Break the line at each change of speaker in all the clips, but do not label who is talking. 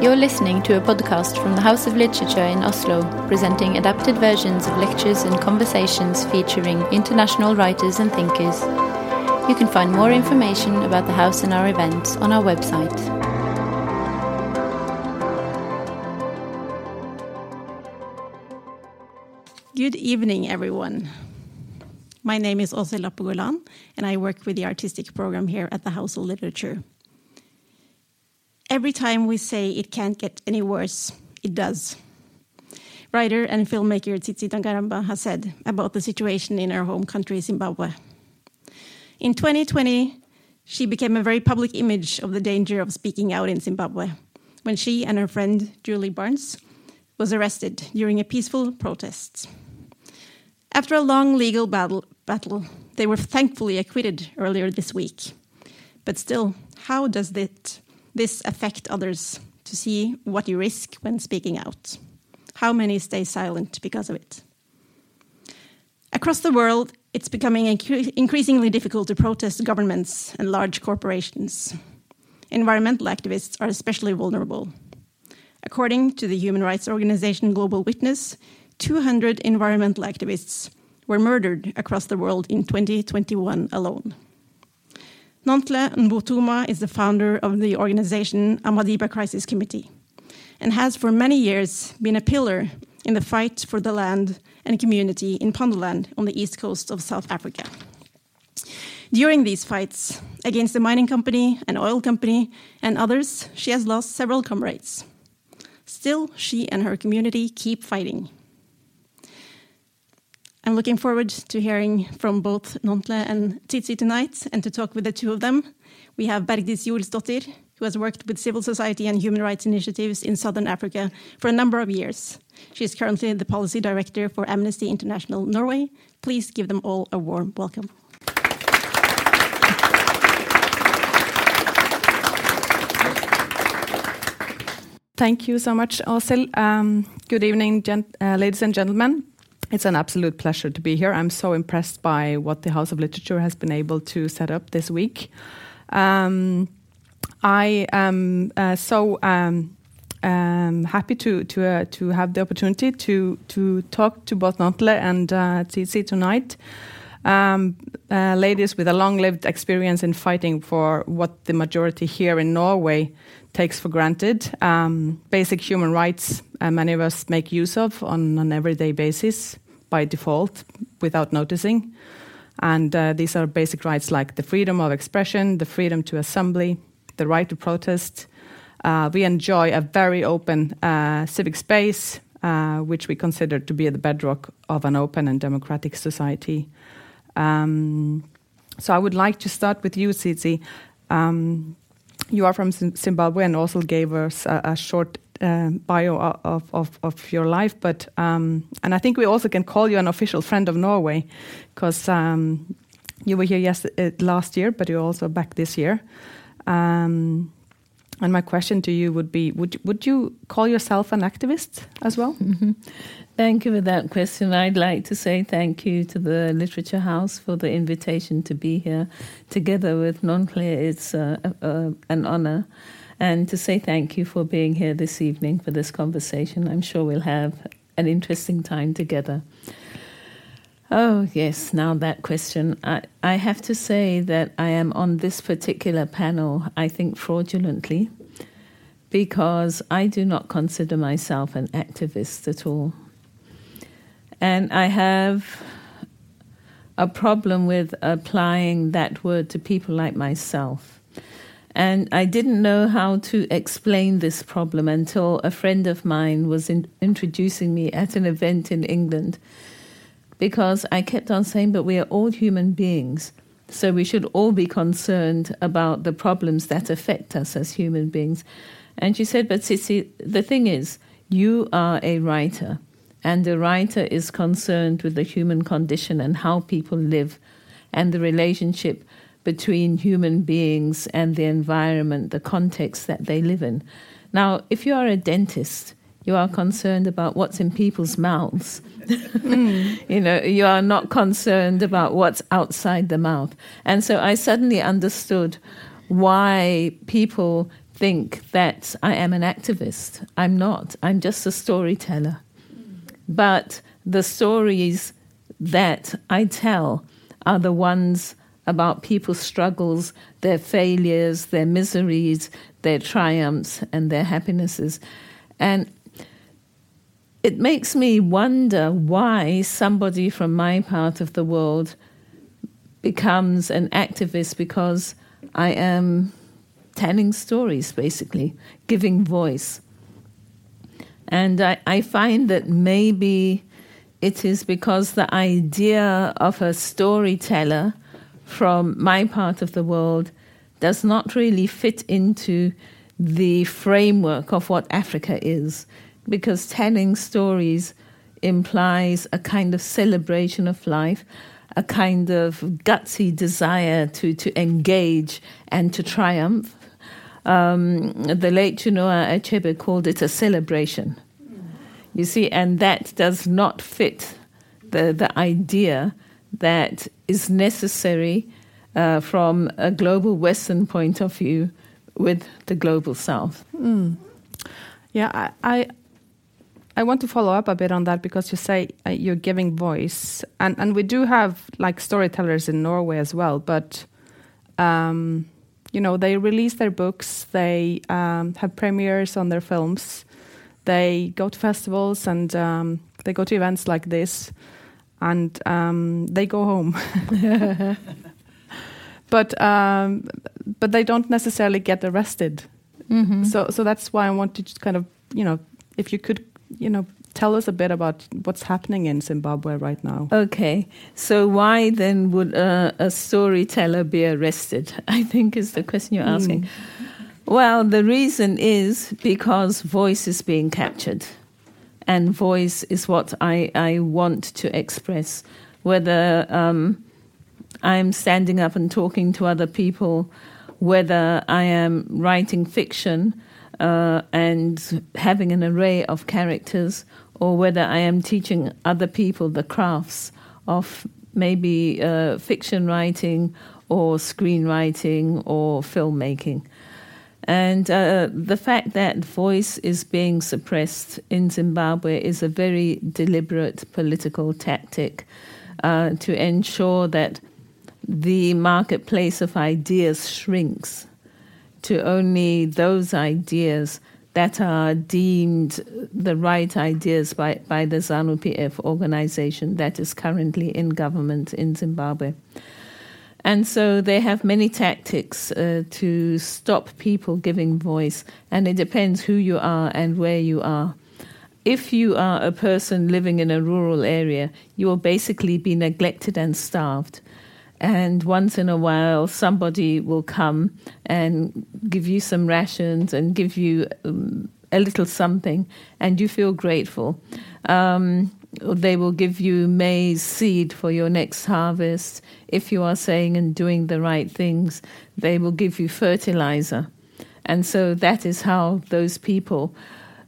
You're listening to a podcast from the House of Literature in Oslo, presenting adapted versions of lectures and conversations featuring international writers and thinkers. You can find more information about the House and our events on our website.
Good evening, everyone. My name is Åse Lappegolan, and I work with the artistic program here at the House of Literature. Every time we say it can't get any worse, it does. Writer and filmmaker Tsitsi Dangarembga has said about the situation in her home country, Zimbabwe. In 2020, she became a very public image of the danger of speaking out in Zimbabwe when she and her friend Julie Barnes was arrested during a peaceful protest. After a long legal battle, battle, they were thankfully acquitted earlier this week. But still, how does it, this affect others to see what you risk when speaking out? How many stay silent because of it? Across the world, it's becoming incre increasingly difficult to protest governments and large corporations. Environmental activists are especially vulnerable. According to the human rights organization Global Witness, 200 environmental activists were murdered across the world in 2021 alone. Nonhle Mbuthuma is the founder of the organization Amadiba Crisis Committee and has for many years been a pillar in the fight for the land and community in Pondoland on the east coast of South Africa. During these fights against the mining company, an oil company, and others, she has lost several comrades. Still, she and her community keep fighting. Looking forward to hearing from both Nonhle and Tsitsi tonight and to talk with the two of them. We have Bergdis Joelsdottir, who has worked with civil society and human rights initiatives in Southern Africa for a number of years. She is currently the policy director for Amnesty International Norway. Please give them all a warm welcome.
Thank you so much, Åshild. Um, good evening, uh, ladies and gentlemen. It's an absolute pleasure to be here. I'm so impressed by what the House of Literature has been able to set up this week. Um, I am uh, so um, um, happy to to uh, to have the opportunity to to talk to both Nonhle and uh, Tsitsi tonight. Um, uh, ladies with a long-lived experience in fighting for what the majority here in Norway takes for granted. Um, basic human rights uh, many of us make use of on an everyday basis by default without noticing. And uh, these are basic rights like the freedom of expression, the freedom to assembly, the right to protest. Uh, we enjoy a very open uh, civic space, uh, which we consider to be the bedrock of an open and democratic society. Um, so I would like to start with you, Tsitsi. Um, you are from Zimbabwe and also gave us a, a short uh, bio of, of, of, your life, but um, and I think we also can call you an official friend of Norway because um, you were here yes, uh, last year, but you're also back this year. Um, and my question to you would be: Would would you call yourself an activist as well?
Mm -hmm. Thank you for that question. I'd like to say thank you to the Literature House for the invitation to be here together with Nonhle. It's uh, uh, an honor. And to say thank you for being here this evening for this conversation. I'm sure we'll have an interesting time together. Oh, yes, now that question. I, I have to say that I am on this particular panel, I think, fraudulently, because I do not consider myself an activist at all. And I have a problem with applying that word to people like myself. And I didn't know how to explain this problem until a friend of mine was in, introducing me at an event in England. Because I kept on saying, but we are all human beings. So we should all be concerned about the problems that affect us as human beings. And she said, but Tsitsi, the thing is, you are a writer. And the writer is concerned with the human condition and how people live and the relationship between human beings and the environment, the context that they live in. Now, if you are a dentist, you are concerned about what's in people's mouths. mm. You know, you are not concerned about what's outside the mouth. And so I suddenly understood why people think that I am an activist. I'm not. I'm just a storyteller. But the stories that I tell are the ones about people's struggles, their failures, their miseries, their triumphs, and their happinesses. And it makes me wonder why somebody from my part of the world becomes an activist because I am telling stories, basically, giving voice. And I, I find that maybe it is because the idea of a storyteller from my part of the world does not really fit into the framework of what Africa is, because telling stories implies a kind of celebration of life, a kind of gutsy desire to, to engage and to triumph. Um, the late Chinua Achebe called it a celebration. You see, and that does not fit the, the idea that is necessary uh, from a global Western point of view with the global South.
Mm. Yeah, I, I, I want to follow up a bit on that because you say uh, you're giving voice, and and we do have like storytellers in Norway as well, but. Um, you know, they release their books, they um, have premieres on their films, they go to festivals and um, they go to events like this, and um, they go home. but um, but they don't necessarily get arrested.
Mm-hmm.
So so that's why I want to just kind of you know if you could you know tell us a bit about what's happening in Zimbabwe right now.
Okay, so why then would a, a storyteller be arrested? I think is the question you're asking. Mm. Well, the reason is because voice is being captured, and voice is what I, I want to express. Whether um, I'm standing up and talking to other people, whether I am writing fiction uh, and having an array of characters, or whether I am teaching other people the crafts of maybe uh, fiction writing or screenwriting or filmmaking. And uh, the fact that voice is being suppressed in Zimbabwe is a very deliberate political tactic uh, to ensure that the marketplace of ideas shrinks to only those ideas that are deemed the right ideas by, by the ZANU PF organization that is currently in government in Zimbabwe. And so they have many tactics uh, to stop people giving voice, and it depends who you are and where you are. If you are a person living in a rural area, you will basically be neglected and starved. And once in a while, somebody will come and give you some rations and give you um, a little something, and you feel grateful. Um, they will give you maize seed for your next harvest. If you are saying and doing the right things, they will give you fertilizer. And so that is how those people,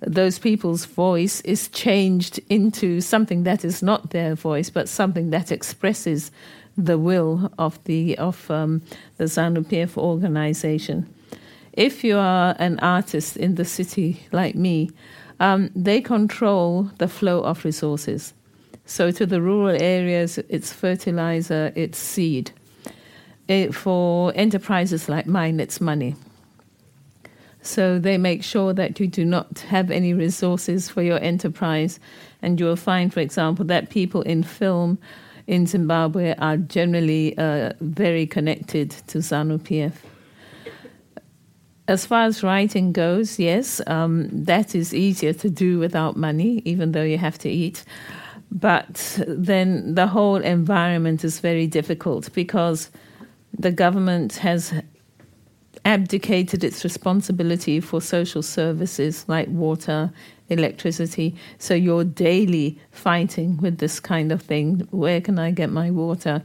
those people's voice is changed into something that is not their voice, but something that expresses the will of the of um, the ZANU PF organization. If you are an artist in the city like me, um, they control the flow of resources. So to the rural areas, it's fertilizer, it's seed. It, for enterprises like mine, it's money. So they make sure that you do not have any resources for your enterprise. And you will find, for example, that people in film in Zimbabwe are generally uh, very connected to ZANU PF. As far as writing goes, yes, um, that is easier to do without money, even though you have to eat. But then the whole environment is very difficult because the government has abdicated its responsibility for social services like water, electricity. So you're daily fighting with this kind of thing. Where can I get my water?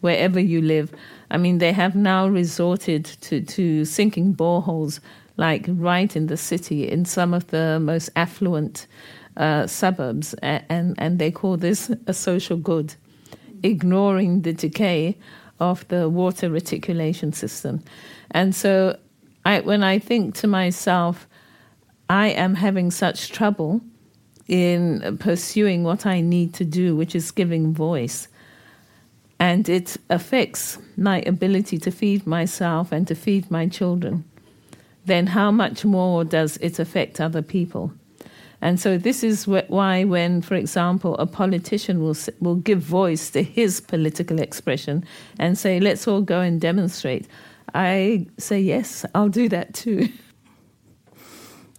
Wherever you live. I mean, they have now resorted to, to sinking boreholes, like right in the city, in some of the most affluent uh, suburbs, and, and they call this a social good, ignoring the decay of the water reticulation system. And so I, when I think to myself, I am having such trouble in pursuing what I need to do, which is giving voice. And it affects my ability to feed myself and to feed my children. Then, how much more does it affect other people? And so, this is why, when, for example, a politician will, will give voice to his political expression and say, let's all go and demonstrate, I say, yes, I'll do that too.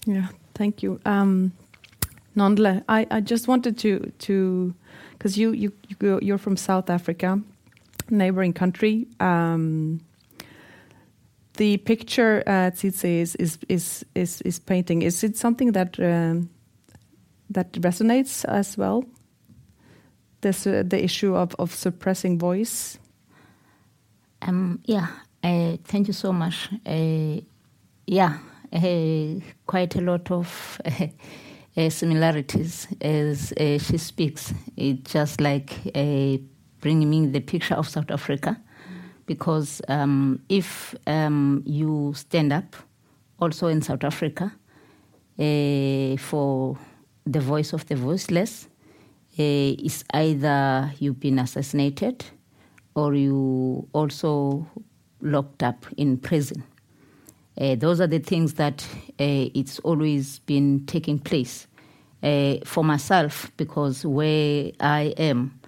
Yeah, thank you. Um, Nonhle, I, I just wanted to to because you you you you're from South Africa, neighboring country. Um, the picture uh, Tsitsi is, is is is is painting is it something that um, that resonates as well? This uh, the issue of of suppressing voice.
Um, yeah, uh, thank you so much. Uh, yeah, uh, quite a lot of similarities as she speaks. It's just like bringing me the picture of South Africa, because um, if um, you stand up, also in South Africa, for the voice of the voiceless, is either you've been assassinated or you also locked up in prison. Uh, those are the things that uh, it's always been taking place uh, for myself because where I am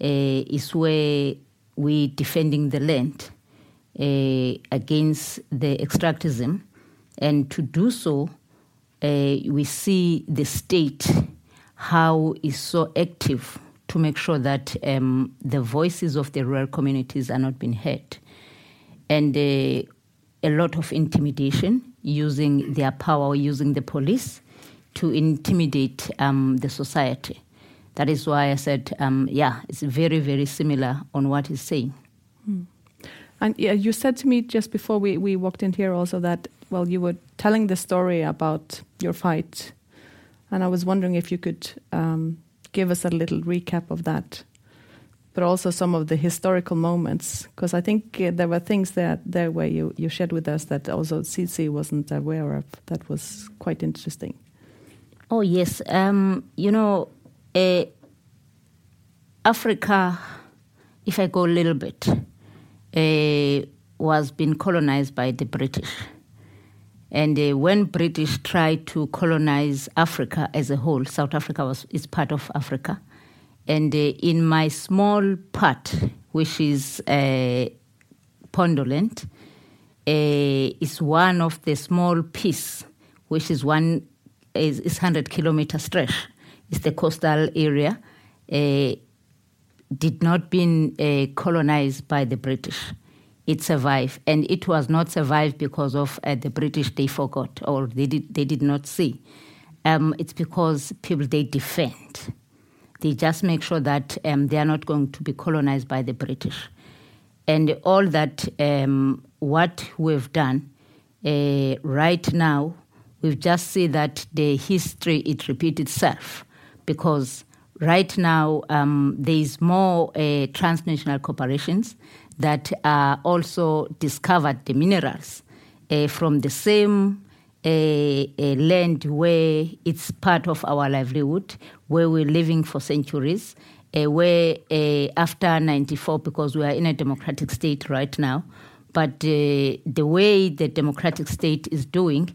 uh, is where we're defending the land against the extractivism, and to do so, we see the state how is so active to make sure that um, the voices of the rural communities are not being heard, and a lot of intimidation using their power, using the police to intimidate um, the society. That is why I said, um, yeah, it's very, very similar on what he's saying.
Hmm. And yeah, you said to me just before we, we walked in here also that, well, you were telling the story about your fight. And I was wondering if you could um, give us a little recap of that but also some of the historical moments. Because I think uh, there were things that there where you, you shared with us that also Tsitsi wasn't aware of. That was quite interesting.
Oh, yes. Um, you know, uh, Africa, if I go a little bit, uh, was being colonized by the British. And uh, when British tried to colonize Africa as a whole, South Africa was is part of Africa. And uh, in my small part, which is uh, Pondoland, uh, is one of the small piece, which is one is, is 100 kilometer stretch. It's the coastal area. Uh, did not been uh, colonized by the British. It survived, and it was not survived because of uh, the British. They forgot or they did they did not see. Um, it's because people they defend they just make sure that um, they are not going to be colonized by the British. And all that, um, what we've done uh, right now, we've just see that the history, it repeats itself because right now um, there is more uh, transnational corporations that are also discovered the minerals uh, from the same a, a, land where it's part of our livelihood, where we're living for centuries, uh, where uh, after 94, because we are in a democratic state right now, but uh, the way the democratic state is doing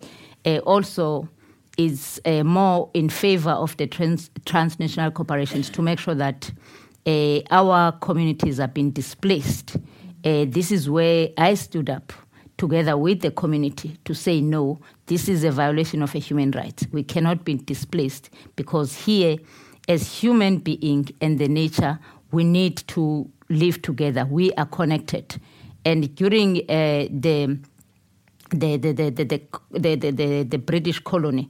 also is more in favor of the trans- transnational corporations to make sure that our communities are being displaced. this is where I stood up together with the community to say no, this is a violation of a human right. We cannot be displaced because here, as human being and the nature, we need to live together. We are connected, and during uh, the the the the the, the, the, the, the British colony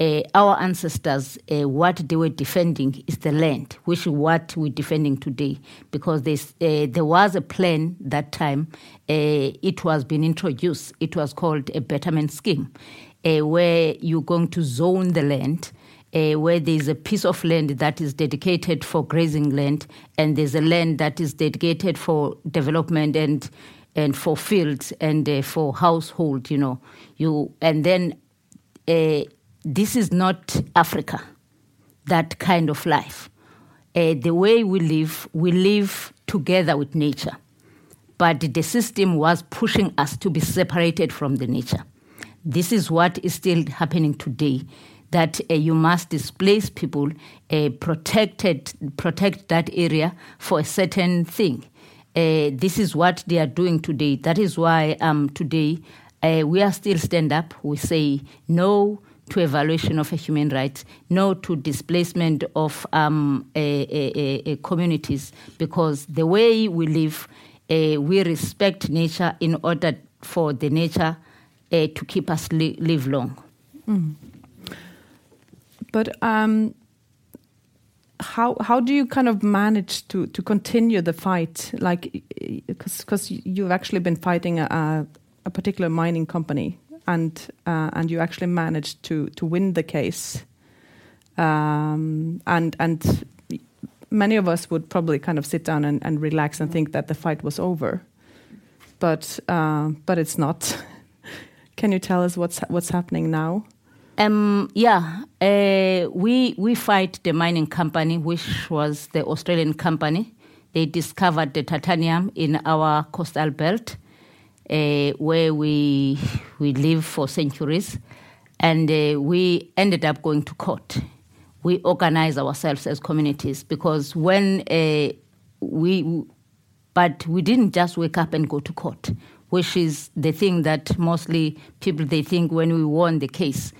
uh, our ancestors, uh, what they were defending is the land, which is what we're defending today. Because uh, there was a plan that time, uh, it was being introduced. It was called a betterment scheme, uh, where you're going to zone the land. Uh, where there's a piece of land that is dedicated for grazing land, and there's a land that is dedicated for development and and for fields and for household. You know, you and then uh, this is not Africa. That kind of life. Uh, the way we live, we live together with nature, but the system was pushing us to be separated from the nature. This is what is still happening today that uh, you must displace people, uh, protected, protect that area for a certain thing. Uh, this is what they are doing today. That is why um, today uh, we are still stand up. We say no to evaluation of human rights, no to displacement of um, communities, because the way we live, uh, we respect nature in order for the nature uh, to keep us li- live long.
Mm. But um, how how do you kind of manage to to continue the fight? Like, because you've actually been fighting a, a particular mining company, and uh, and you actually managed to to win the case. Um, and and many of us would probably kind of sit down and, and relax and think that the fight was over, but uh, but it's not. Can you tell us what's what's happening now?
Um, yeah, uh, we we fight the mining company, which was the Australian company. They discovered the titanium in our coastal belt, uh, where we we live for centuries, and uh, we ended up going to court. We organized ourselves as communities because when uh, we, but we didn't just wake up and go to court, which is the thing that mostly people they think when we won the case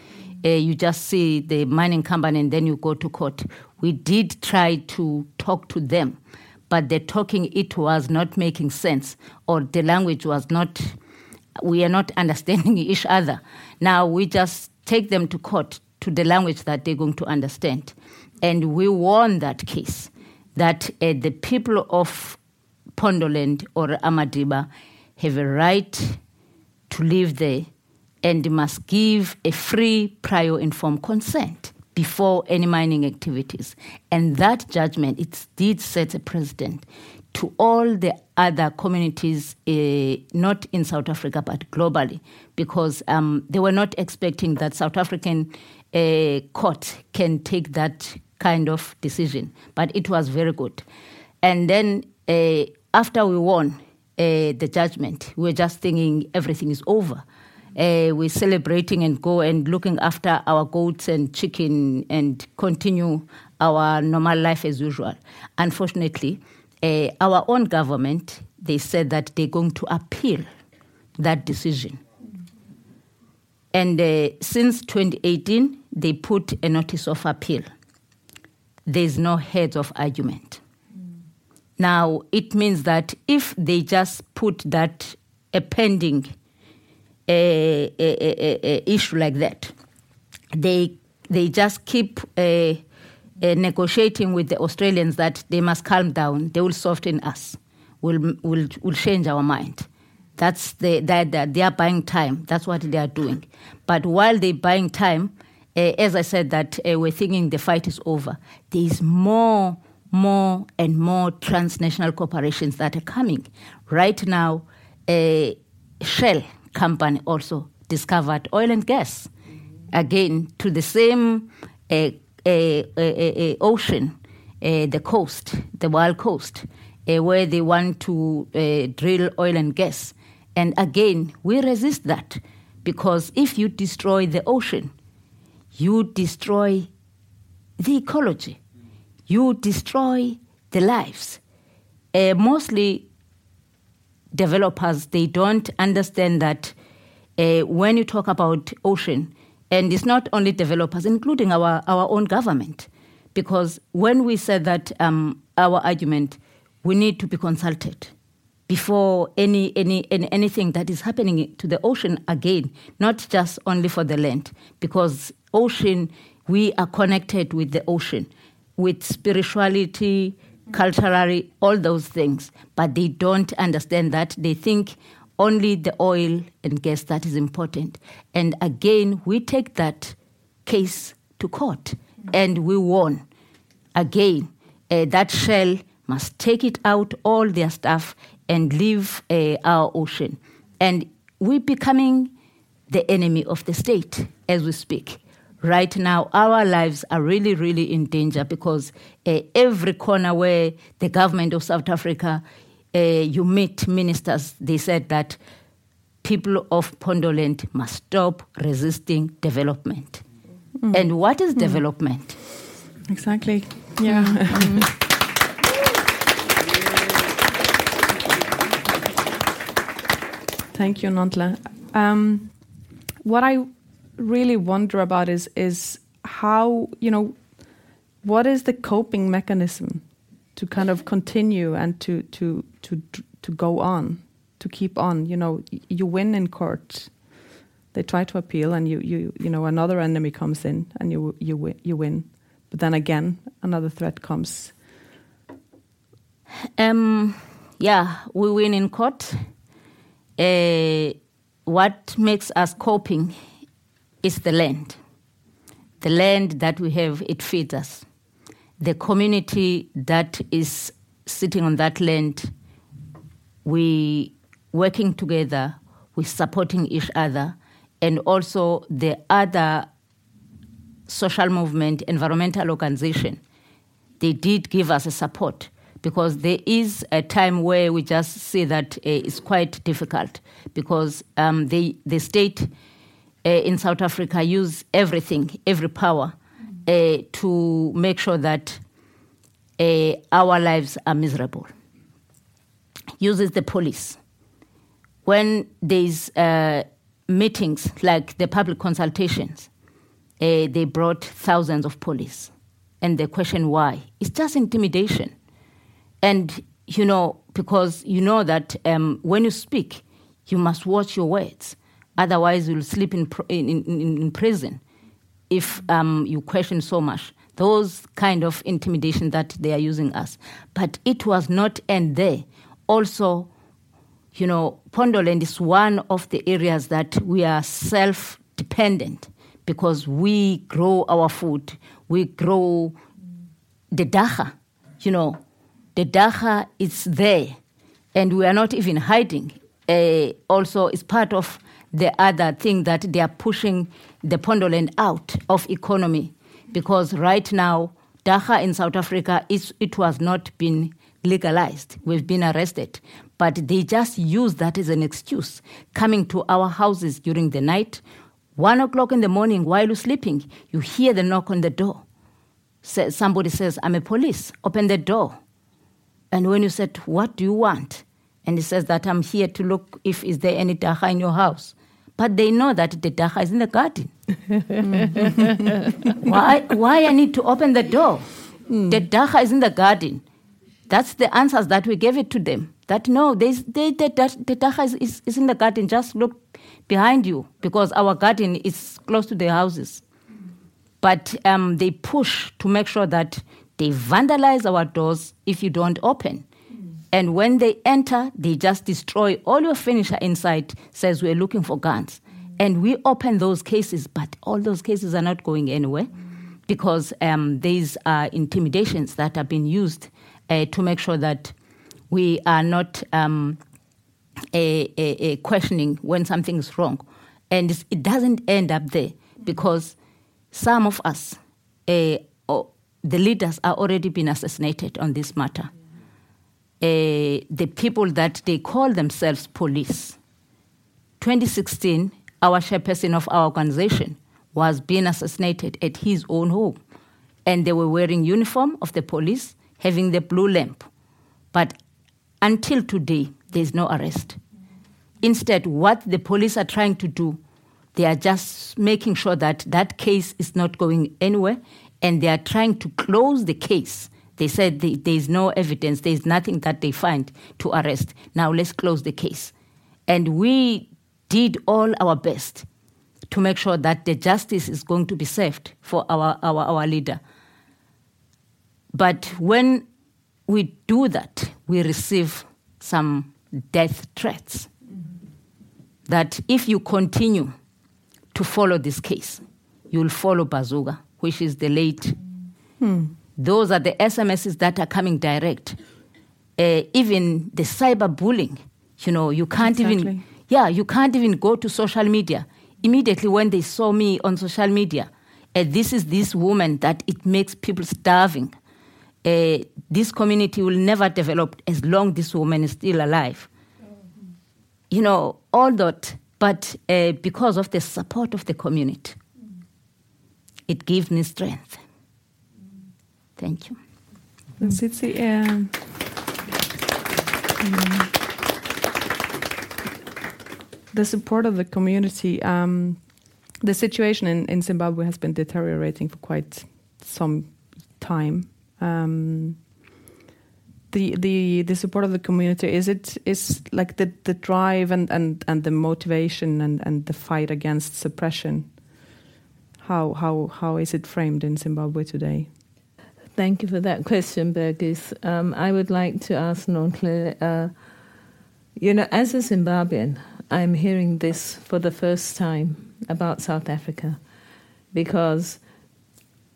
uh, you just see the mining company and then you go to court. We did try to talk to them, but the talking it was not making sense, or the language was not. We are not understanding each other. Now we just take them to court to the language that they're going to understand, and we won that case. That uh, the people of Pondoland or Amadiba have a right to live there and must give a free prior informed consent before any mining activities. And that judgment, it did set a precedent to all the other communities, uh, not in South Africa, but globally, because um, they were not expecting that South African uh, court can take that kind of decision. But it was very good. And then uh, after we won the judgment, we were just thinking everything is over uh, we're celebrating and go and looking after our goats and chicken and continue our normal life as usual. Unfortunately, uh, our own government, they said that they're going to appeal that decision. And uh, since 2018, they put a notice of appeal. There's no heads of argument. Now, it means that if they just put that a pending issue like that. They they just keep uh, uh, negotiating with the Australians that they must calm down. They will soften us. Will will will change our mind. That's the that they, they are buying time. That's what they are doing. But while they're buying time, uh, as I said, that uh, we're thinking the fight is over. There is more, more, and more transnational corporations that are coming. Right now, uh, Shell company also discovered oil and gas. Again, to the same uh, uh, uh, ocean, the coast, the wild coast, where they want to drill oil and gas. And again, we resist that because if you destroy the ocean, you destroy the ecology, you destroy the lives. Uh, mostly developers they don't understand that uh, when you talk about ocean, and it's not only developers, including our, our own government, because when we said that um, our argument, we need to be consulted before any, any, any anything that is happening to the ocean again, not just only for the land, because ocean, we are connected with the ocean, with spirituality, culturally, all those things, but they don't understand that. They think only the oil and gas that is important. And again, we take that case to court and we won. Again, uh, that Shell must take it out, all their stuff, and leave uh, our ocean. And we're becoming the enemy of the state as we speak. Right now, our lives are really, really in danger because uh, every corner where the government of South Africa, uh, you meet ministers, they said that people of Pondoland must stop resisting development. Mm. And what is mm. development?
Exactly. Yeah. Mm. Thank you, Nonhle. Um, what I really wonder about is is how you know what is the coping mechanism to kind of continue and to to to to go on, to keep on. You know, you win in court, they try to appeal, and you you you know another enemy comes in, and you you win, you win, but then again another threat comes.
Um, yeah, we win in court uh, what makes us coping is the land. The land that we have, it feeds us. The community that is sitting on that land, we working together, we supporting each other, and also the other social movement, environmental organization, they did give us a support because there is a time where we just see that uh, it's quite difficult because um, the, the state uh, in South Africa use everything, every power, uh, to make sure that uh, our lives are miserable. Uses the police. When there's uh, meetings like the public consultations, uh, they brought thousands of police. And the question why? It's just intimidation and, you know, because you know that um, when you speak, you must watch your words. Otherwise, you'll sleep in, in, in, in prison if um, you question so much. Those kind of intimidation that they are using us. But it was not end there. Also, you know, Pondoland is one of the areas that we are self dependent because we grow our food, we grow the dagga, you know, the dagga is there, and we are not even hiding. Uh, also, it's part of the other thing that they are pushing the Pondoland out of economy, because right now Dagga in South Africa is it was not been legalized. We've been arrested, but they just use that as an excuse, coming to our houses during the night. One o'clock in the morning, while you're sleeping, you hear the knock on the door. somebody says, "I'm a police." Open the door and when you said, What do you want? And he says that I'm here to look if is there any dagga in your house. But they know that the dagga is in the garden. why, why I need to open the door? Mm. The dagga is in the garden. That's the answers that we gave it to them. That no, they, they, the, the dagga is, is, is in the garden. Just look behind you because our garden is close to the houses. But um, they push to make sure that they vandalize our doors if you don't open. And when they enter, they just destroy all your furniture inside, says we're looking for guns. And we open those cases, but all those cases are not going anywhere because um, these are intimidations that have been used uh, to make sure that we are not um, a, a, a questioning when something is wrong. And it doesn't end up there because some of us uh, the leaders are already been assassinated on this matter. Uh, the people that they call themselves police. 2016, our chairperson of our organization was being assassinated at his own home. And they were wearing uniform of the police, having the blue lamp. But until today, there is no arrest. Instead, what the police are trying to do, they are just making sure that that case is not going anywhere and they are trying to close the case. They said they, there is no evidence, there is nothing that they find to arrest. Now let's close the case. And we did all our best to make sure that the justice is going to be served for our, our, our leader. But when we do that, we receive some death threats. That if you continue to follow this case, you'll follow Bazooka which is the late. Hmm. Those are the SMSs that are coming direct uh, even the cyberbullying. You know, you can't
Exactly.
even, yeah, you can't even go to social media. Immediately when they saw me on social media, uh, this is this woman that it makes people starving. Uh, this community will never develop as long this woman is still alive. You know, all that, but uh, because of the support of the community, it gives me strength. Thank you.
Tsitsi, um, mm, the support of the community. Um, the situation in, in Zimbabwe has been deteriorating for quite some time. Um, the the the support of the community is it is like the the drive and and and the motivation and and the fight against suppression. How how how is it framed in Zimbabwe today?
Thank you for that question, Bergdis. Um, I would like to ask Nonhle, uh, you know, as a Zimbabwean, I'm hearing this for the first time about South Africa because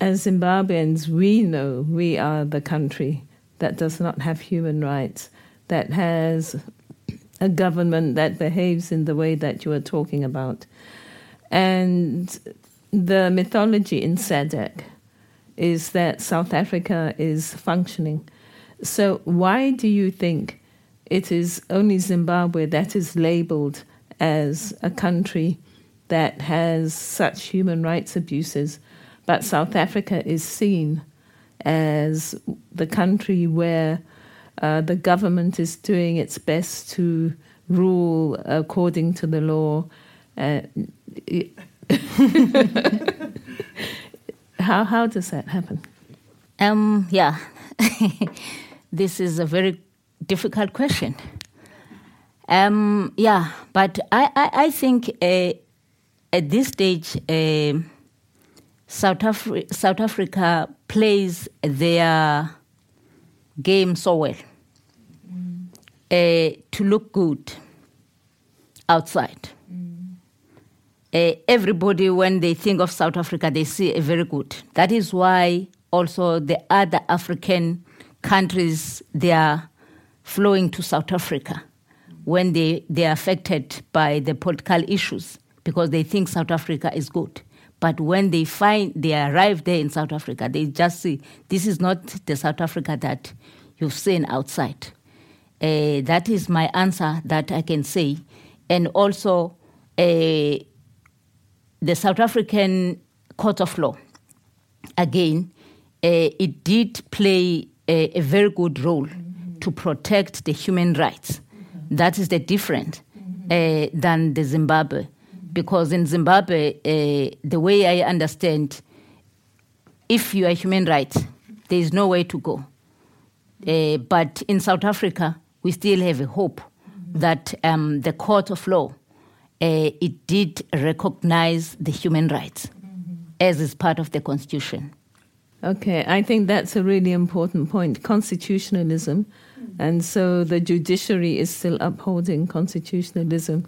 as Zimbabweans, we know we are the country that does not have human rights, that has a government that behaves in the way that you are talking about. And the mythology in SADC is that South Africa is functioning. So, why do you think it is only Zimbabwe that is labeled as a country that has such human rights abuses, but South Africa is seen as the country where uh, the government is doing its best to rule according to the law? Uh, how, how does that happen?
Um, yeah, this is a very difficult question. Um, yeah, but I, I, I think uh, at this stage, uh, South, Afri- South Africa plays their game so well uh, to look good outside. Uh, everybody, when they think of South Africa, they see a very good. That is why also the other African countries they are flowing to South Africa when they, they are affected by the political issues because they think South Africa is good. But when they find they arrive there in South Africa, they just see this is not the South Africa that you've seen outside. Uh, that is my answer that I can say. And also, uh, the South African Court of Law, again, uh, it did play a, a very good role to protect the human rights. That is the difference uh, than the Zimbabwe, because in Zimbabwe, uh, the way I understand, if you are human rights, there is no way to go. Uh, but in South Africa, we still have a hope that um, the court of law uh, it did recognize the human rights as is part of the constitution.
Okay, I think that's a really important point constitutionalism. And so the judiciary is still upholding constitutionalism.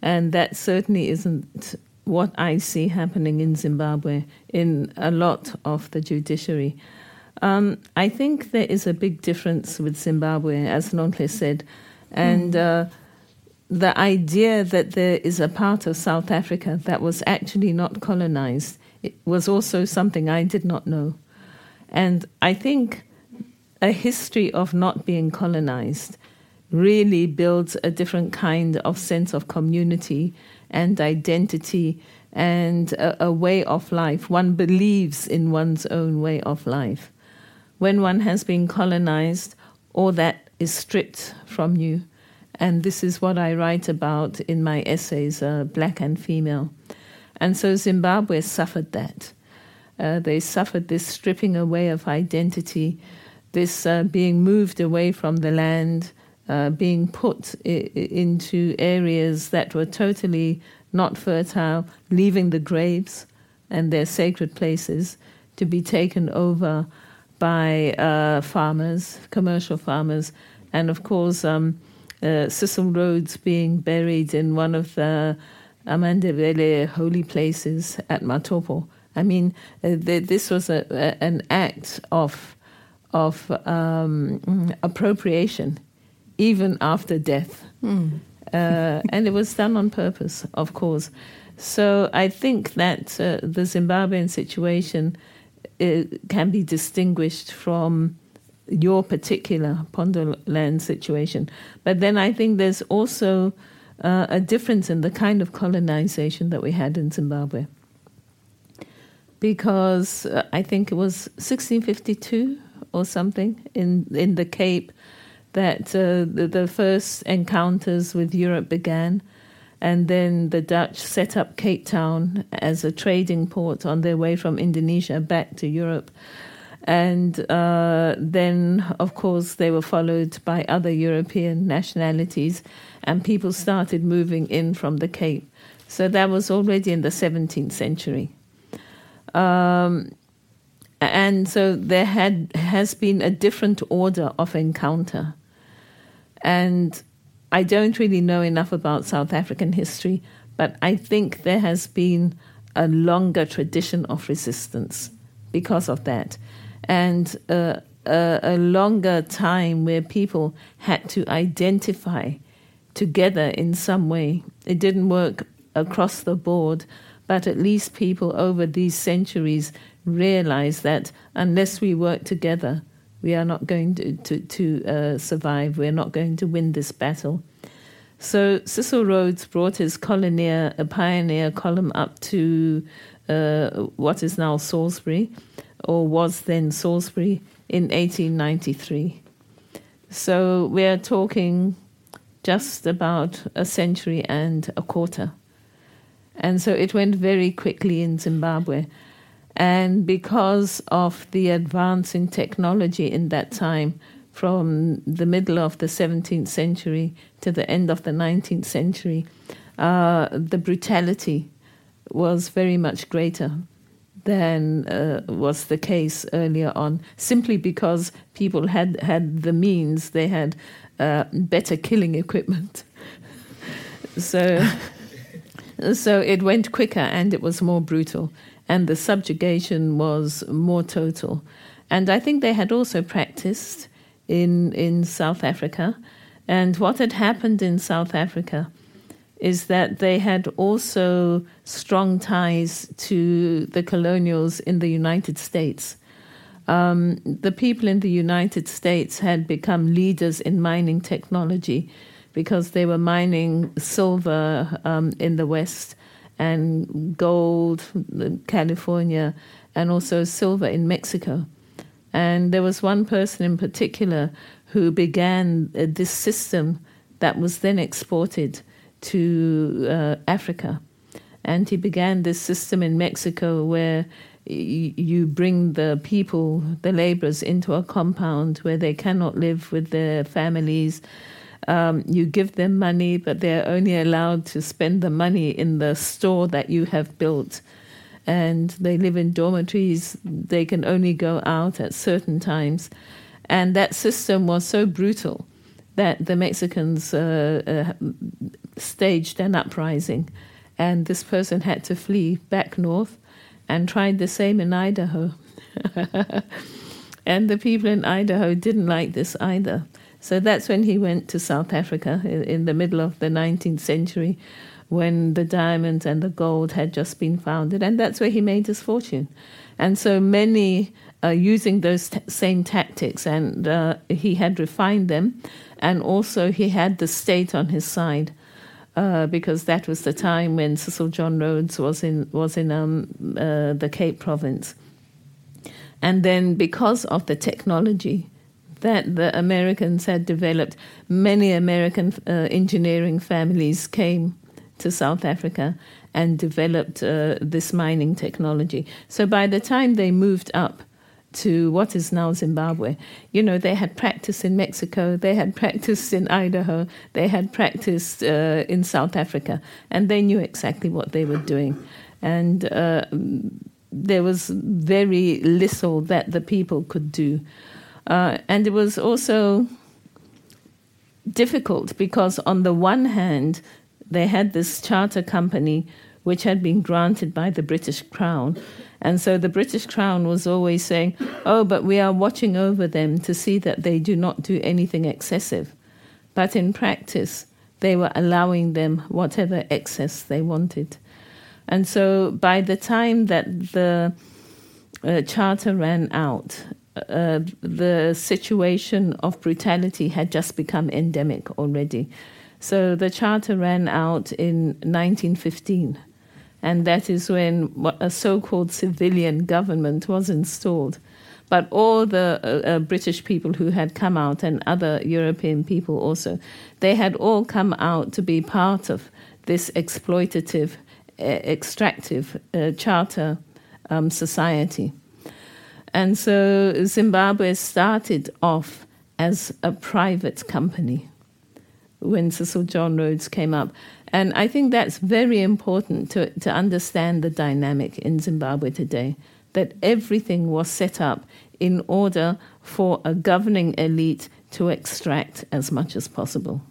And that certainly isn't what I see happening in Zimbabwe in a lot of the judiciary. Um, I think there is a big difference with Zimbabwe, as Nonhle said. And uh, the idea that there is a part of South Africa that was actually not colonized it was also something I did not know. And I think a history of not being colonized really builds a different kind of sense of community and identity and a, a way of life. One believes in one's own way of life. When one has been colonized, all that is stripped from you. And this is what I write about in my essays, uh, Black and Female. And so Zimbabwe suffered that. Uh, they suffered this stripping away of identity, this uh, being moved away from the land, uh, being put I- into areas that were totally not fertile, leaving the graves and their sacred places to be taken over by uh, farmers, commercial farmers, and of course, um, uh, Cecil Rhodes being buried in one of the Amandebele holy places at Matopo. I mean, uh, th- this was a, a, an act of of um, appropriation, even after death.
Mm.
Uh, and it was done on purpose, of course. So I think that uh, the Zimbabwean situation uh, can be distinguished from your particular Pondoland situation. But then I think there's also uh, a difference in the kind of colonization that we had in Zimbabwe. Because uh, I think it was 1652 or something in, in the Cape that uh, the, the first encounters with Europe began. And then the Dutch set up Cape Town as a trading port on their way from Indonesia back to Europe. And uh, then, of course, they were followed by other European nationalities, and people started moving in from the Cape. So that was already in the 17th century. Um, and so there had has been a different order of encounter. And I don't really know enough about South African history, but I think there has been a longer tradition of resistance because of that and a, a longer time where people had to identify together in some way. It didn't work across the board, but at least people over these centuries realized that unless we work together, we are not going to, to, to uh, survive, we're not going to win this battle. So Cecil Rhodes brought his colonier, a pioneer column up to uh, what is now Salisbury, or was then Salisbury in 1893. So we're talking just about a century and a quarter. And so it went very quickly in Zimbabwe. And because of the advance in technology in that time, from the middle of the 17th century to the end of the 19th century, uh, the brutality was very much greater than uh, was the case earlier on, simply because people had had the means, they had uh, better killing equipment. so, so it went quicker and it was more brutal, and the subjugation was more total. And I think they had also practiced in in South Africa, and what had happened in South Africa is that they had also strong ties to the colonials in the United States. Um, the people in the United States had become leaders in mining technology because they were mining silver um, in the West and gold California and also silver in Mexico. And there was one person in particular who began uh, this system that was then exported to uh, Africa. And he began this system in Mexico where you bring the people, the laborers, into a compound where they cannot live with their families. Um, you give them money, but they're only allowed to spend the money in the store that you have built. And they live in dormitories, they can only go out at certain times. And that system was so brutal that the Mexicans uh, uh, staged an uprising, and this person had to flee back north and tried the same in Idaho. and the people in Idaho didn't like this either. So that's when he went to South Africa in, the middle of the 19th century when the diamonds and the gold had just been founded, and that's where he made his fortune. And so many uh, using those t- same tactics, and uh, he had refined them, and also he had the state on his side uh, because that was the time when Cecil John Rhodes was in was in um, uh, the Cape Province, and then because of the technology that the Americans had developed, many American uh, engineering families came to South Africa and developed uh, this mining technology. So by the time they moved up to what is now Zimbabwe. You know, they had practiced in Mexico, they had practiced in Idaho, they had practiced uh, in South Africa, and they knew exactly what they were doing. And uh, there was very little that the people could do. Uh, and it was also difficult because, on the one hand, they had this charter company which had been granted by the British Crown And so the British Crown was always saying, oh, but we are watching over them to see that they do not do anything excessive. But in practice, they were allowing them whatever excess they wanted. And so by the time that the uh, charter ran out, uh, the situation of brutality had just become endemic already. So the charter ran out in 1915, and that is when a so called civilian government was installed. But all the uh, uh, British people who had come out and other European people also, they had all come out to be part of this exploitative, uh, extractive charter um, society. And so Zimbabwe started off as a private company when Cecil John Rhodes came up. And I think that's very important to, to understand the dynamic in Zimbabwe today that everything was set up in order for a governing elite to extract as much as possible.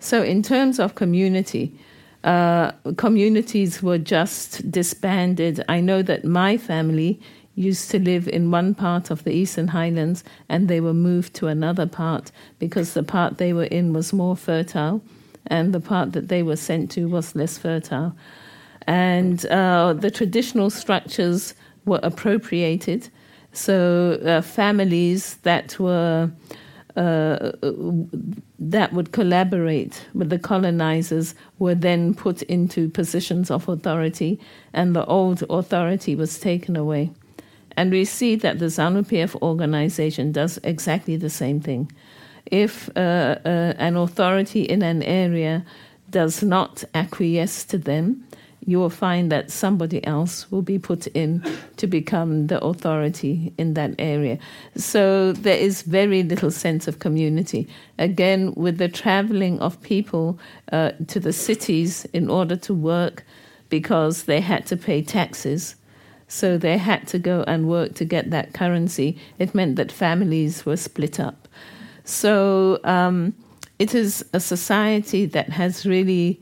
So, in terms of community, uh, communities were just disbanded. I know that my family used to live in one part of the Eastern Highlands and they were moved to another part because the part they were in was more fertile and the part that they were sent to was less fertile. And uh, the traditional structures were appropriated. So uh, families that were uh, that would collaborate with the colonizers were then put into positions of authority, and the old authority was taken away. And we see that the ZANU PF organization does exactly the same thing. If uh, uh, an authority in an area does not acquiesce to them, you will find that somebody else will be put in to become the authority in that area. So there is very little sense of community. Again, with the traveling of people uh, to the cities in order to work because they had to pay taxes. So they had to go and work to get that currency. It meant that families were split up. So um, it is a society that has really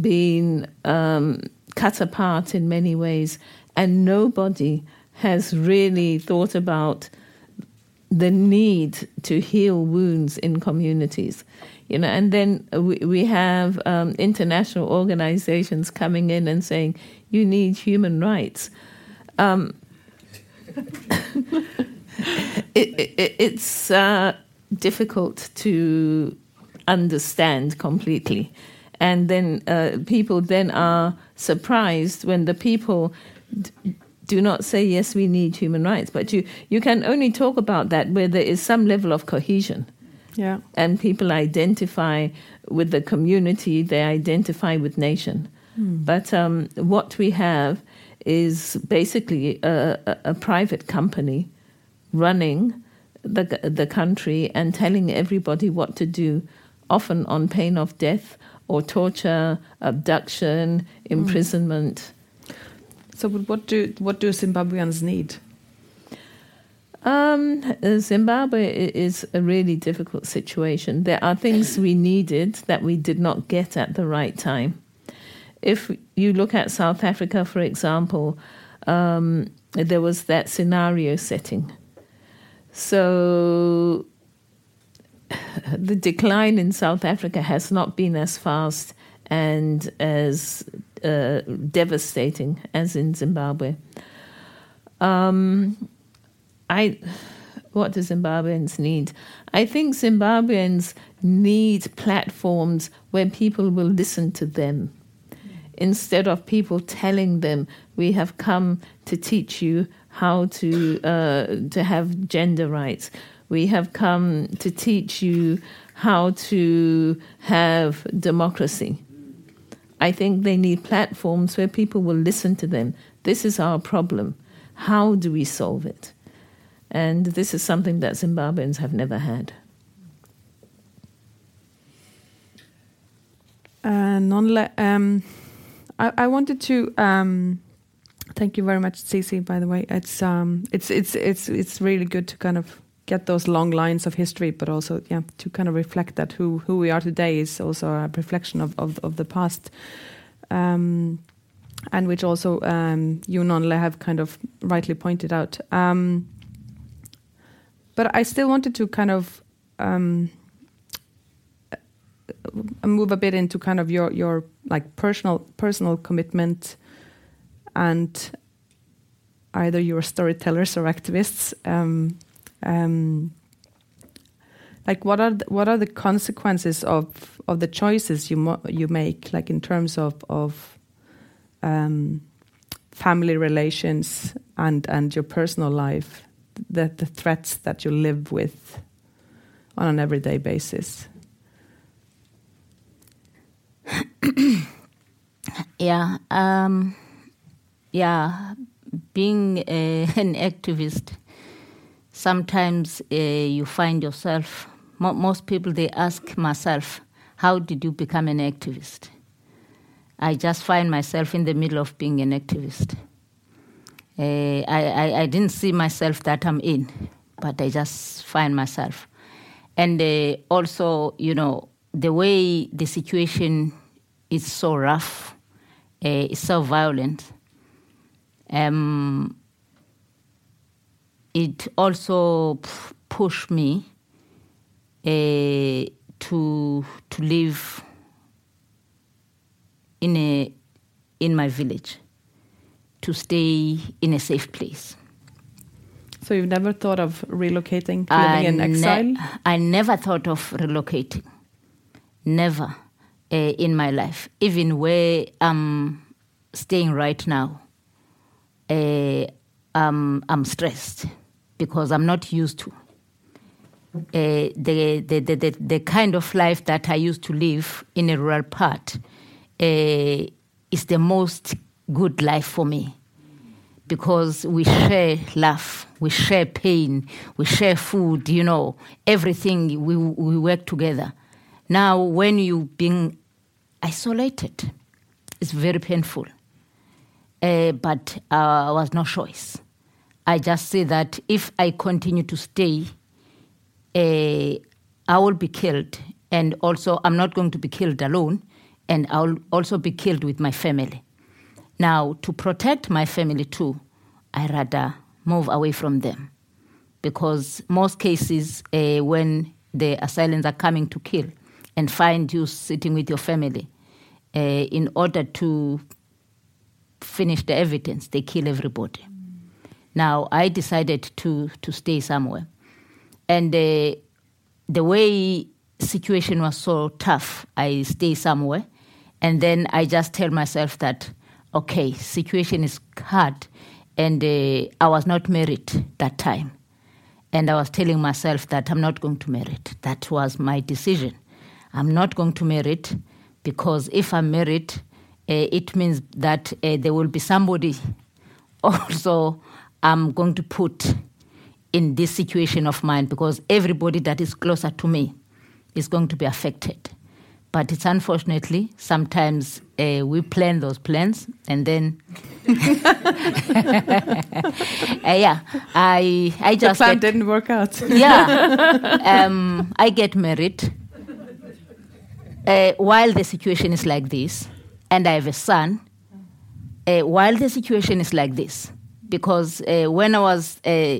been um, cut apart in many ways, and nobody has really thought about the need to heal wounds in communities. You know, and then we, we have um, international organizations coming in and saying, you need human rights. Um, it, it, it's uh, difficult to understand completely. And then uh, people then are surprised when the people d- do not say yes we need human rights. But you you can only talk about that where there is some level of cohesion.
Yeah.
And people identify with the community they identify with nation. Mm. but um, what we have is basically a, a, private company running the the country and telling everybody what to do often on pain of death or torture, abduction, imprisonment.
So, what do what do Zimbabweans need?
Um, Zimbabwe is a really difficult situation. There are things we needed that we did not get at the right time. If you look at South Africa, for example, um, there was that scenario setting. So the decline in South Africa has not been as fast and as uh, devastating as in Zimbabwe. Um, I, what do Zimbabweans need? I think Zimbabweans need platforms where people will listen to them instead of people telling them we have come to teach you how to uh, to have gender rights we have come to teach you how to have democracy. I think they need platforms where people will listen to them. This is our problem. How do we solve it? And this is something that Zimbabweans have never had.
Uh, non um, I, I, wanted to um, thank you very much, Tsitsi. By the way, it's um, it's it's it's it's really good to kind of get those long lines of history, but also yeah to kind of reflect that who who we are today is also a reflection of of, of the past. Um, and which also um, you, Nonhle, have kind of rightly pointed out. Um, but I still wanted to kind of um, move a bit into kind of your your like personal personal commitment and either you're storytellers or activists um, um, like what are the, what are the consequences of of the choices you you make like in terms of of um, family relations and and your personal life the the threats that you live with on an everyday basis
yeah um, yeah being uh, an activist sometimes uh, you find yourself Mo- most people they ask myself, "How did you become an activist?" I just find myself in the middle of being an activist. Uh, I, I, I, didn't see myself that I'm in, but I just find myself. And uh, also, you know, the way the situation is so rough, uh, it's so violent. Um, it also p- pushed me uh, to to live in a in my village, to stay in a safe place.
So you've never thought of relocating, living in exile? Ne-
I never thought of relocating. Never uh, in my life. Even where I'm staying right now, uh, um, I'm stressed because I'm not used to uh, the, the, the, the, the kind of life that I used to live in a rural part uh, is the most good life for me because we share laugh, we share pain, we share food, you know, everything, we, we work together. Now, when you being isolated, it's very painful. Uh, but uh, was no choice. I just say that if I continue to stay uh, I will be killed, and also I'm not going to be killed alone, and I'll also be killed with my family. Now, to protect my family too, I rather move away from them, because most cases uh, when the assailants are coming to kill and find you sitting with your family, uh, in order to finish the evidence, they kill everybody. Now, I decided to to stay somewhere and uh, the way situation was so tough, I stay somewhere, and then I just tell myself that okay, situation is hard, and uh, I was not married that time, and I was telling myself that I'm not going to marry. It. That was my decision. I'm not going to marry it because if I'm married, uh, it means that uh, there will be somebody also I'm going to put in this situation of mine because everybody that is closer to me is going to be affected. But it's unfortunately sometimes uh, we plan those plans and then uh, yeah, I I just
the plan
get,
didn't work out.
yeah, um, I get married uh, while the situation is like this, and I have a son. Uh, while the situation is like this, because uh, when I was uh,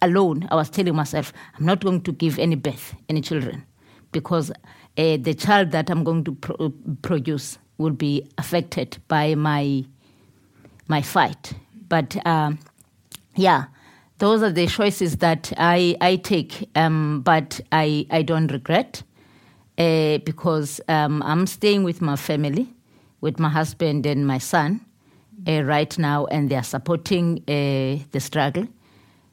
alone, I was telling myself, I'm not going to give any birth, any children, because uh, the child that I'm going to pro- produce will be affected by my my fight. But um, yeah, those are the choices that I I take, um, but I I don't regret uh, because um, I'm staying with my family, with my husband and my son. Uh, right now, and they are supporting uh, the struggle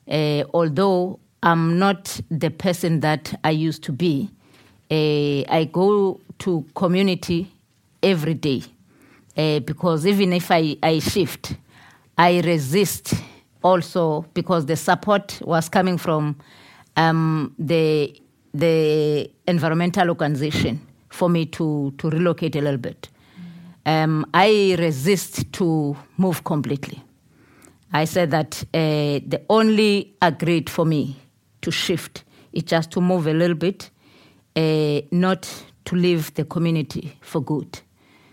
uh, although I'm not the person that I used to be, uh, I go to community every day uh, because even if I, I shift, I resist also because the support was coming from um, the the environmental organization for me to to relocate a little bit. Um, I resist to move completely. I said that uh, the only agreed for me to shift is just to move a little bit, uh, not to leave the community for good.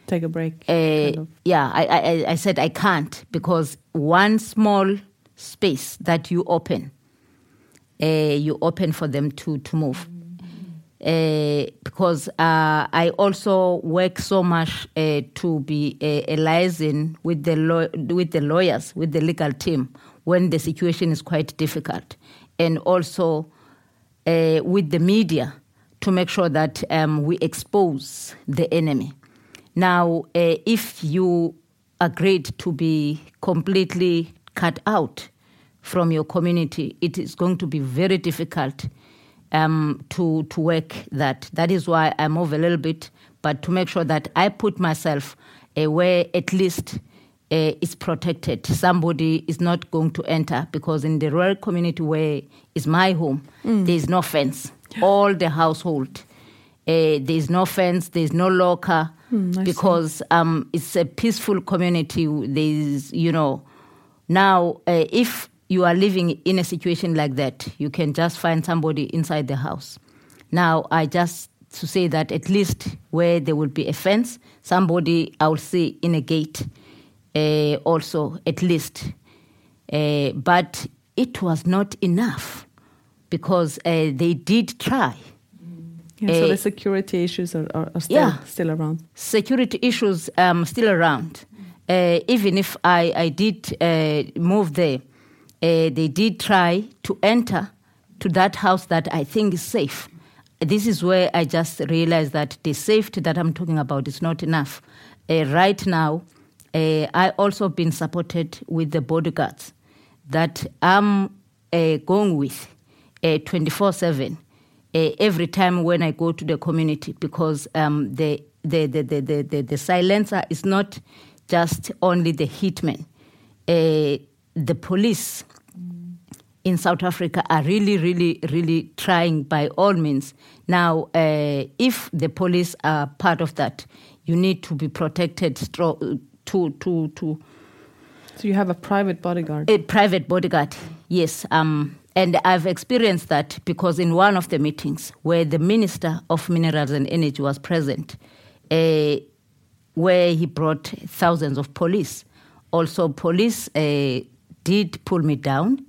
take a break.
Uh,
kind of.
Yeah, I, I, I said I can't because one small space that you open, you open for them to, to move. Uh, because uh, I also work so much uh, to be uh, liaison with the law- with the lawyers, with the legal team when the situation is quite difficult, and also with the media to make sure that um, we expose the enemy. Now, if you agreed to be completely cut out from your community, it is going to be very difficult um, to to work that. That is why I move a little bit, but to make sure that I put myself uh, where at least uh, is protected. Somebody is not going to enter because in the rural community where is my home, there is no fence. All the household, uh, there is no fence. There is no locker
see.
because um, it's a peaceful community. There is, you know, now uh, if you are living in a situation like that, you can just find somebody inside the house. Now, I just to say that at least where there will be a fence, somebody I will see in a gate, uh, also at least. Uh, but it was not enough because uh, they did try.
Yeah, so the security issues are, are, are still,
Yeah.
still around.
security issues um, still around. Uh, even if I, I did uh, move there, uh, they did try to enter to that house that I think is safe. This is where I just realized that the safety that I'm talking about is not enough. Uh, right now, uh, I also been supported with the bodyguards that I'm going with twenty four seven every time when I go to the community because um, the, the, the, the, the, the, the silencer is not just only the hitmen. Uh, the police in South Africa are really, really, really trying by all means. Now, uh, if the police are part of that, you need to be protected stro- to, to, to
So you have a private bodyguard.
a private bodyguard, yes. Um, and I've experienced that because in one of the meetings where the Minister of Minerals and Energy was present, uh, where he brought thousands of police. Also, police uh, did pull me down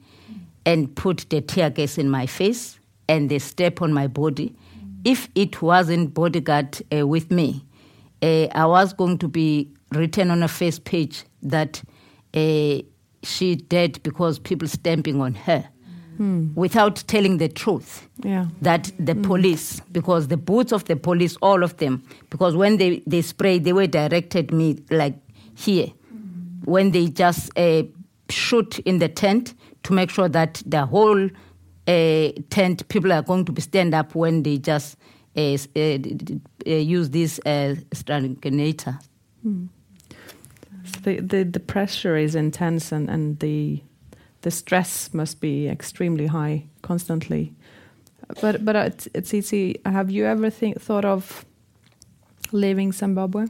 and put the tear gas in my face and they step on my body. If it wasn't bodyguard uh, with me, uh, I was going to be written on a face page that uh, she dead because people stamping on her without telling the truth
Yeah.
that the police, because the boots of the police, all of them, because when they, they sprayed, they were directed me like here. When they just uh, shoot in the tent to make sure that the whole uh, tent, people are going to be stand up when they just uh, uh, d- d- uh, use this uh, strangulator.
So the, the, the pressure is intense and, and the the stress must be extremely high constantly. But but uh, T- Tsitsi, have you ever think, thought of leaving Zimbabwe?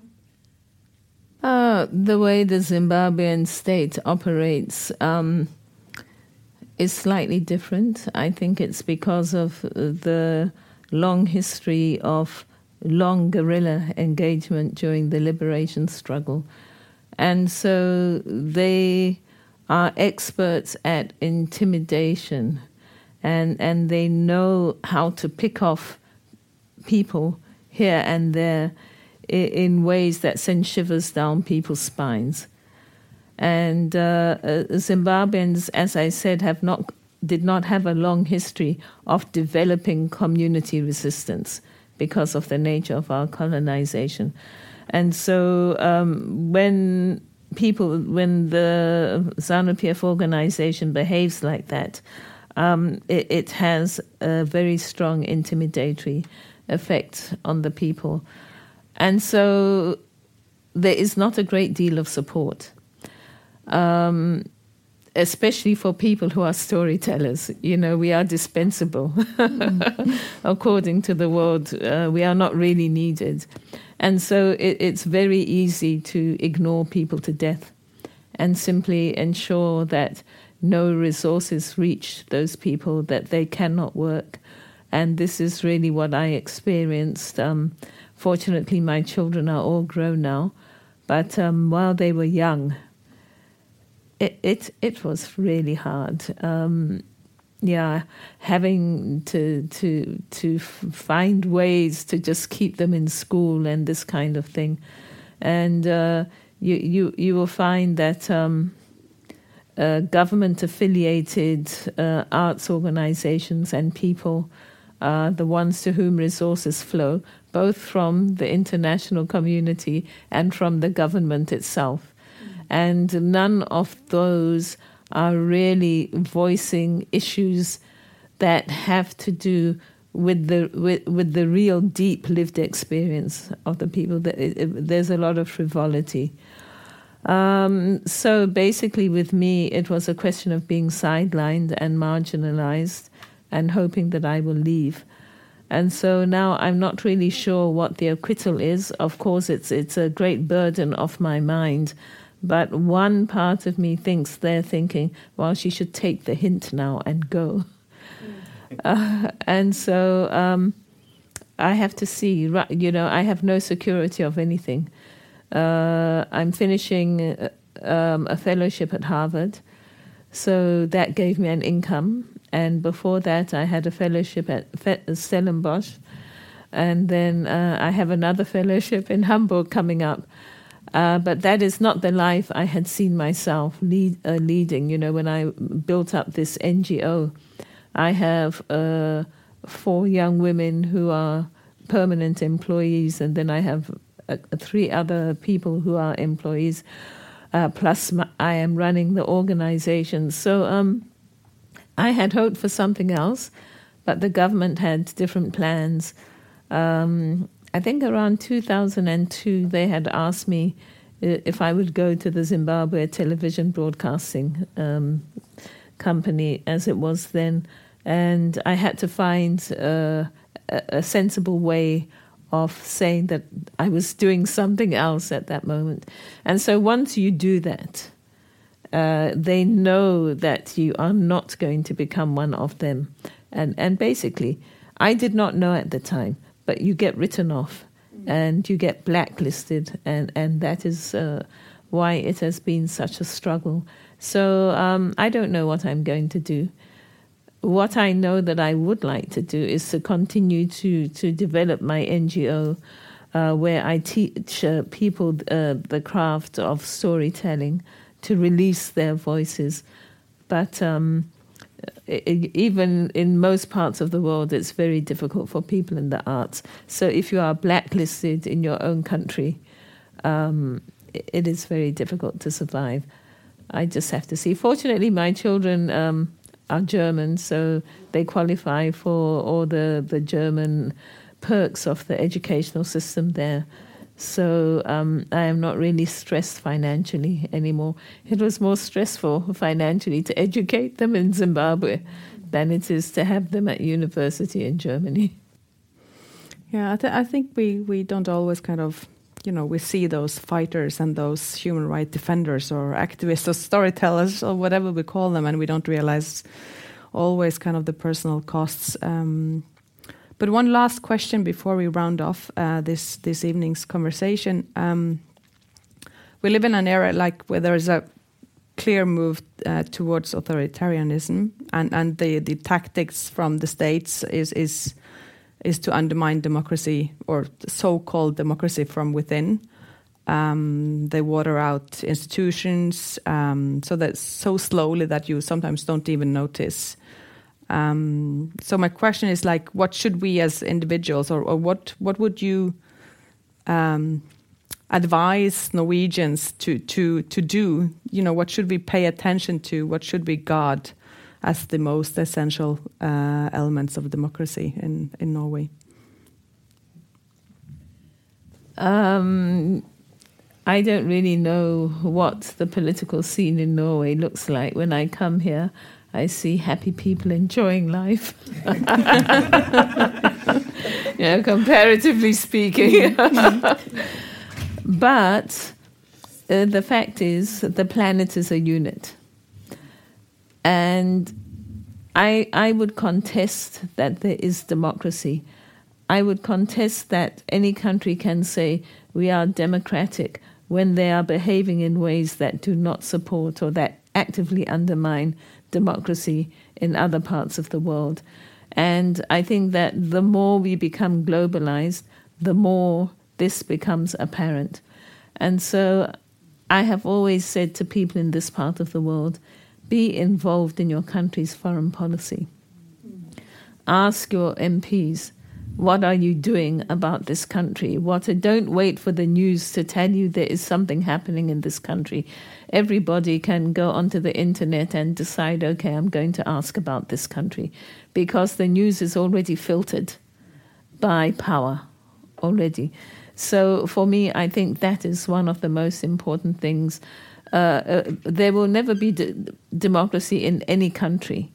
Uh, the way the Zimbabwean state operates um, is slightly different. I think it's because of uh, the long history of long guerrilla engagement during the liberation struggle. And so they are experts at intimidation and, and they know how to pick off people here and there in ways that send shivers down people's spines. And uh, uh, Zimbabweans, as I said, have not did not have a long history of developing community resistance because of the nature of our colonization. And so um, when people, when the ZANU PF organization behaves like that, um, it, it has a very strong intimidatory effect on the people. And so there is not a great deal of support, um, especially for people who are storytellers. You know, we are dispensable. According to the world, uh, we are not really needed. And so it, it's very easy to ignore people to death and simply ensure that no resources reach those people, that they cannot work. And this is really what I experienced um, fortunately, my children are all grown now. But um, while they were young, it it, it was really hard. Um, yeah, having to to to find ways to just keep them in school and this kind of thing, and uh, you you you will find that um, uh, government affiliated uh, arts organizations and people are the ones to whom resources flow, both from the international community and from the government itself. And none of those are really voicing issues that have to do with the with, with the real deep lived experience of the people. There's a lot of frivolity. Um, so basically, with me, it was a question of being sidelined and marginalized and hoping that I will leave. And so now I'm not really sure what the acquittal is. Of course, it's it's a great burden off my mind. But one part of me thinks they're thinking, well, she should take the hint now and go. Uh, and so um, I have to see, you know, I have no security of anything. Uh, I'm finishing uh, um, a fellowship at Harvard, so that gave me an income. And before that, I had a fellowship at Stellenbosch, and then uh, I have another fellowship in Hamburg coming up. Uh, but that is not the life I had seen myself lead, uh, leading. You know, when I built up this NGO, I have uh, four young women who are permanent employees, and then I have uh, three other people who are employees. Uh, plus, my, I am running the organization. So um, I had hoped for something else, but the government had different plans. Um, I think around 2002, they had asked me uh, if I would go to the Zimbabwe television broadcasting um, company as it was then. And I had to find uh, a, a sensible way of saying that I was doing something else at that moment. And so once you do that, uh, they know that you are not going to become one of them. And, and basically, I did not know at the time but you get written off and you get blacklisted, and, and that is uh, why it has been such a struggle. So um, I don't know what I'm going to do. What I know that I would like to do is to continue to, to develop my NGO, uh, where I teach uh, people uh, the craft of storytelling to release their voices. But um, even in most parts of the world, it's very difficult for people in the arts. So if you are blacklisted in your own country, um, it is very difficult to survive. I just have to see. Fortunately, my children um, are German, so they qualify for all the, the German perks of the educational system there. So um, I am not really stressed financially anymore. It was more stressful financially to educate them in Zimbabwe than it is to have them at university in Germany.
Yeah, I, th- I think we, we don't always kind of, you know, we see those fighters and those human rights defenders or activists or storytellers or whatever we call them, and we don't realize always kind of the personal costs. Um, but one last question before we round off uh, this this evening's conversation. Um, we live in an era like where there is a clear move uh, towards authoritarianism, and and the the tactics from the states is is is to undermine democracy or so-called democracy from within. Um, they water out institutions um, so that so slowly that you sometimes don't even notice um, so my question is like, what should we as individuals, or, or what what would you um, advise Norwegians to to to do? You know, what should we pay attention to? What should we guard as the most essential uh, elements of democracy in in Norway?
Um, I don't really know what the political scene in Norway looks like when I come here. I see happy people enjoying life. you know, comparatively speaking. but uh, the fact is, the planet is a unit. And I, I would contest that there is democracy I would contest that any country can say we are democratic when they are behaving in ways that do not support or that actively undermine democracy in other parts of the world. And I think that the more we become globalized, the more this becomes apparent. And so I have always said to people in this part of the world be involved in your country's foreign policy. Ask your MPs, what are you doing about this country? What don't wait for the news to tell you there is something happening in this country. Everybody can go onto the internet and decide, okay, I'm going to ask about this country because the news is already filtered by power already. So for me, I think that is one of the most important things. Uh, uh, there will never be de- democracy in any country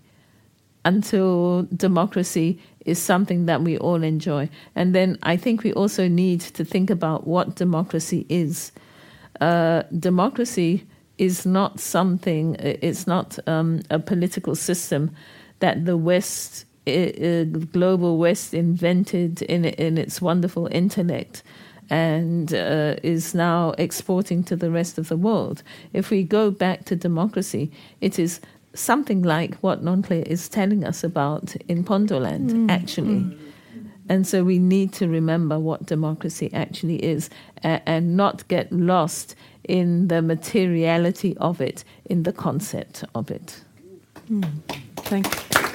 until democracy is something that we all enjoy. And then I think we also need to think about what democracy is. Uh, democracy is not something, it's not um, a political system that the West, uh, global West, invented in, in its wonderful intellect and uh, is now exporting to the rest of the world. If we go back to democracy, it is something like what Nonhle is telling us about in Pondoland, mm. actually. Mm. And so we need to remember what democracy actually is and not get lost in the materiality of it, in the concept of it.
Mm. Thank you.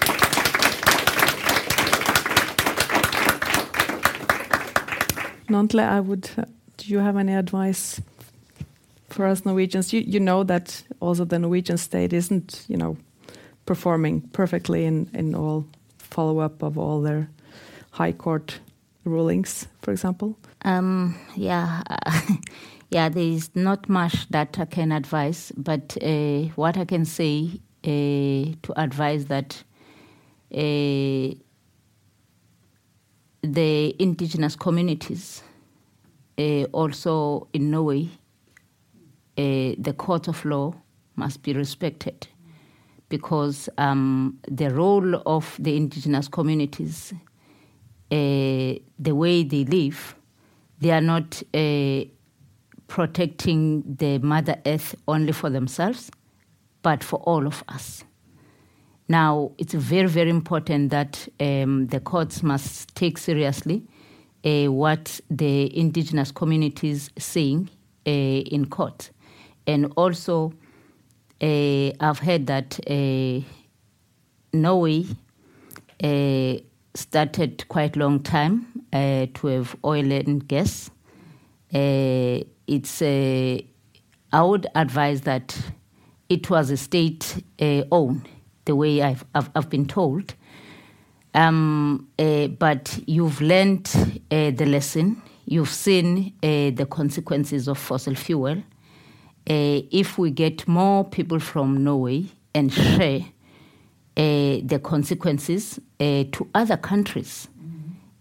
Nonhle, I would. Uh, do you have any advice for us Norwegians? You you know that also the Norwegian state isn't you know performing perfectly in in all follow up of all their high court rulings, for example.
Um, yeah. yeah, there is not much that I can advise, but uh, what I can say uh, to advise that uh, the indigenous communities, uh, also in Norway, uh, the court of law must be respected because um, the role of the indigenous communities, uh, the way they live, they are not uh, protecting the Mother Earth only for themselves, but for all of us. Now, it's very, very important that um, the courts must take seriously uh, what the indigenous communities saying uh, in court. And also, uh, I've heard that uh, Norway uh, started quite a long time to have oil and gas. it's I would advise that it was a state owned the way I've, I've, I've been told. Um, but you've learned the lesson, you've seen the consequences of fossil fuel. Uh, if we get more people from Norway and share uh, the consequences uh, to other countries,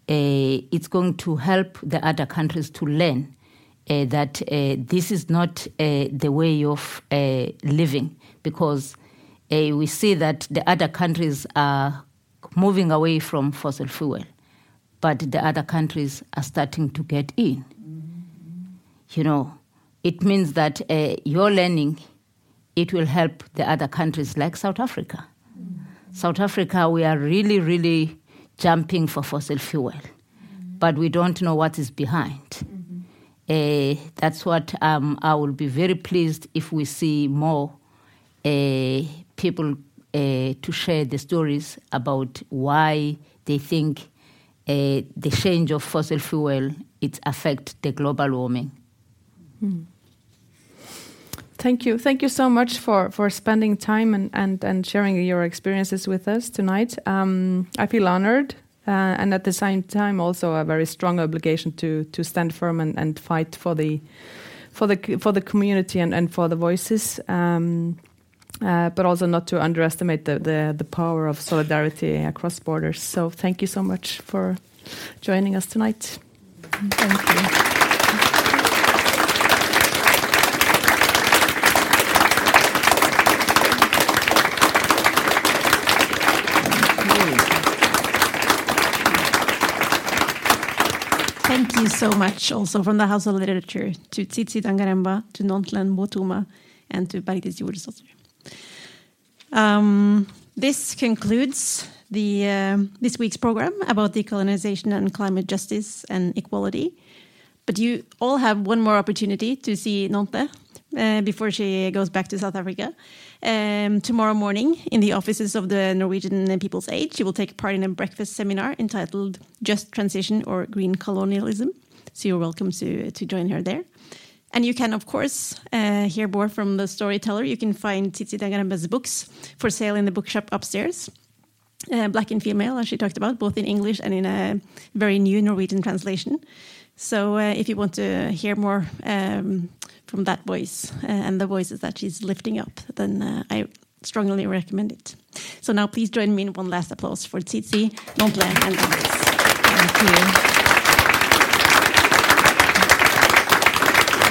it's going to help the other countries to learn that this is not the way of living. Because uh, we see that the other countries are moving away from fossil fuel, but the other countries are starting to get in. You know, it means that uh, your learning, it will help the other countries like South Africa. South Africa, we are really, really jumping for fossil fuel, but we don't know what is behind. Uh, that's what um, I will be very pleased if we see more uh, people uh, to share the stories about why they think uh, the change of fossil fuel it affect the global warming.
Thank you. Thank you so much for, for spending time and, and, and sharing your experiences with us tonight. Um, I feel honored uh, and at the same time also a very strong obligation to, to stand firm and, and fight for the, for the, for the community and, and for the voices. Um, uh, but also not to underestimate the, the, the power of solidarity across borders. So thank you so much for joining us tonight.
Thank you.
you so much also from the House of Literature to Tsitsi Dangarembga, to Nonhle Mbuthuma, and to Bergdis Joelsdottir. Um, this concludes the, uh, this week's program about decolonization and climate justice and equality. But you all have one more opportunity to see Nonhle uh, before she goes back to South Africa. Um, tomorrow morning, in the offices of the Norwegian People's Aid, she will take part in a breakfast seminar entitled Just Transition or Green Colonialism. So you're welcome to, to join her there. And you can, of course, uh, hear more from the storyteller. You can find Tsitsi Dangarembga's books for sale in the bookshop upstairs. Uh, Black and Female, as she talked about, both in English and in a very new Norwegian translation. So uh, if you want to hear more um, from that voice uh, and the voices that she's lifting up, then uh, I strongly recommend it. So now please join me in one last applause for Tsitsi, Nonhle, and Andres.